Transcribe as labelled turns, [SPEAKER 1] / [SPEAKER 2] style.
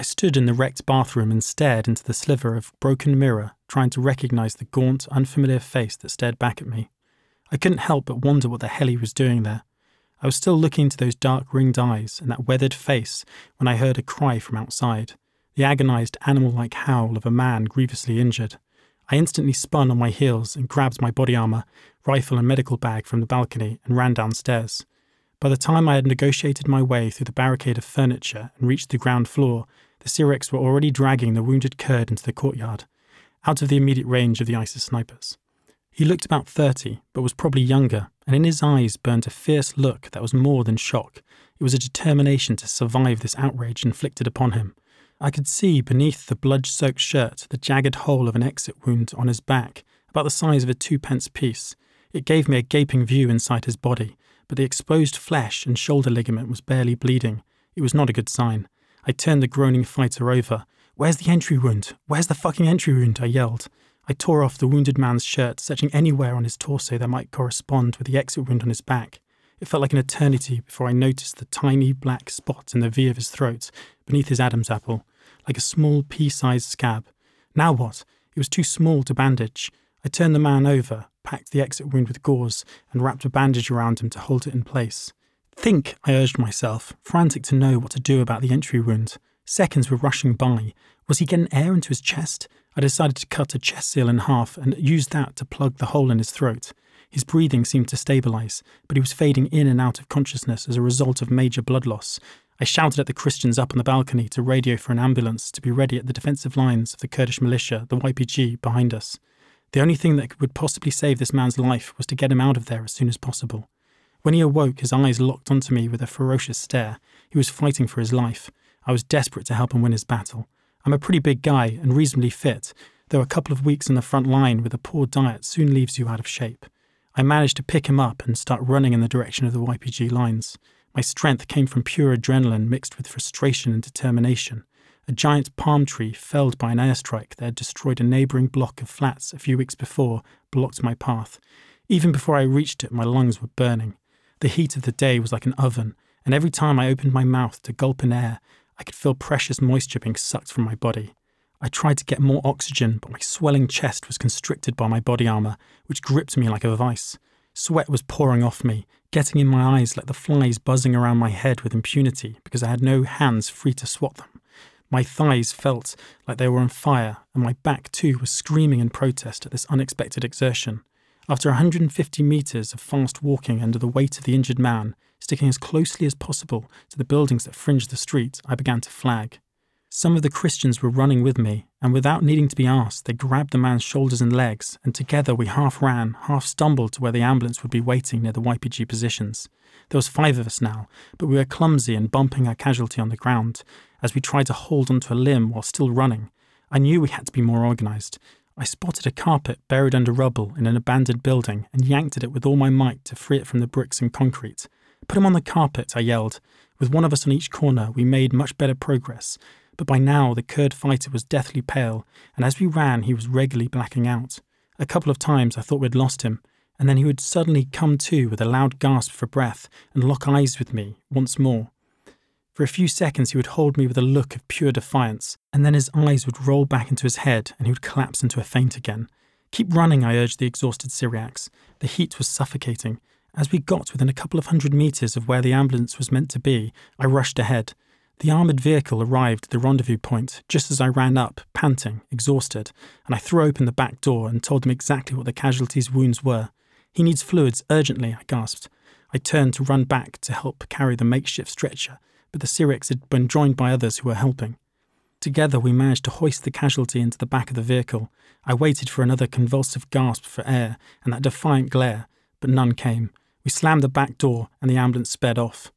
[SPEAKER 1] I stood in the wrecked bathroom and stared into the sliver of broken mirror, trying to recognize the gaunt, unfamiliar face that stared back at me. I couldn't help but wonder what the hell he was doing there. I was still looking into those dark ringed eyes and that weathered face when I heard a cry from outside, the agonized animal like howl of a man grievously injured. I instantly spun on my heels and grabbed my body armour, rifle, and medical bag from the balcony and ran downstairs. By the time I had negotiated my way through the barricade of furniture and reached the ground floor, the Syriacs were already dragging the wounded Kurd into the courtyard, out of the immediate range of the ISIS snipers. He looked about 30, but was probably younger, and in his eyes burnt a fierce look that was more than shock. It was a determination to survive this outrage inflicted upon him. I could see beneath the blood soaked shirt the jagged hole of an exit wound on his back, about the size of a twopence piece. It gave me a gaping view inside his body, but the exposed flesh and shoulder ligament was barely bleeding. It was not a good sign. I turned the groaning fighter over. Where's the entry wound? Where's the fucking entry wound? I yelled. I tore off the wounded man's shirt, searching anywhere on his torso that might correspond with the exit wound on his back. It felt like an eternity before I noticed the tiny black spot in the V of his throat, beneath his Adam's apple, like a small pea sized scab. Now what? It was too small to bandage. I turned the man over, packed the exit wound with gauze, and wrapped a bandage around him to hold it in place. Think, I urged myself, frantic to know what to do about the entry wound. Seconds were rushing by. Was he getting air into his chest? I decided to cut a chest seal in half and use that to plug the hole in his throat. His breathing seemed to stabilize, but he was fading in and out of consciousness as a result of major blood loss. I shouted at the Christians up on the balcony to radio for an ambulance to be ready at the defensive lines of the Kurdish militia, the YPG, behind us. The only thing that would possibly save this man's life was to get him out of there as soon as possible. When he awoke, his eyes locked onto me with a ferocious stare. He was fighting for his life. I was desperate to help him win his battle. I'm a pretty big guy and reasonably fit, though a couple of weeks in the front line with a poor diet soon leaves you out of shape. I managed to pick him up and start running in the direction of the YPG lines. My strength came from pure adrenaline mixed with frustration and determination. A giant palm tree felled by an airstrike that had destroyed a neighbouring block of flats a few weeks before blocked my path. Even before I reached it, my lungs were burning. The heat of the day was like an oven, and every time I opened my mouth to gulp in air, I could feel precious moisture being sucked from my body. I tried to get more oxygen, but my swelling chest was constricted by my body armour, which gripped me like a vice. Sweat was pouring off me, getting in my eyes like the flies buzzing around my head with impunity because I had no hands free to swat them. My thighs felt like they were on fire, and my back too was screaming in protest at this unexpected exertion. After 150 metres of fast walking under the weight of the injured man, sticking as closely as possible to the buildings that fringed the street, I began to flag. Some of the Christians were running with me, and without needing to be asked, they grabbed the man's shoulders and legs, and together we half ran, half stumbled to where the ambulance would be waiting near the YPG positions. There was five of us now, but we were clumsy and bumping our casualty on the ground as we tried to hold onto a limb while still running. I knew we had to be more organised. I spotted a carpet buried under rubble in an abandoned building and yanked at it with all my might to free it from the bricks and concrete. Put him on the carpet, I yelled. With one of us on each corner, we made much better progress, but by now the Kurd fighter was deathly pale, and as we ran, he was regularly blacking out. A couple of times I thought we'd lost him, and then he would suddenly come to with a loud gasp for breath and lock eyes with me once more. For a few seconds, he would hold me with a look of pure defiance, and then his eyes would roll back into his head and he would collapse into a faint again. Keep running, I urged the exhausted Syriacs. The heat was suffocating. As we got within a couple of hundred metres of where the ambulance was meant to be, I rushed ahead. The armoured vehicle arrived at the rendezvous point just as I ran up, panting, exhausted, and I threw open the back door and told them exactly what the casualty's wounds were. He needs fluids urgently, I gasped. I turned to run back to help carry the makeshift stretcher, but the Syriacs had been joined by others who were helping. Together, we managed to hoist the casualty into the back of the vehicle. I waited for another convulsive gasp for air and that defiant glare, but none came. We slammed the back door and the ambulance sped off.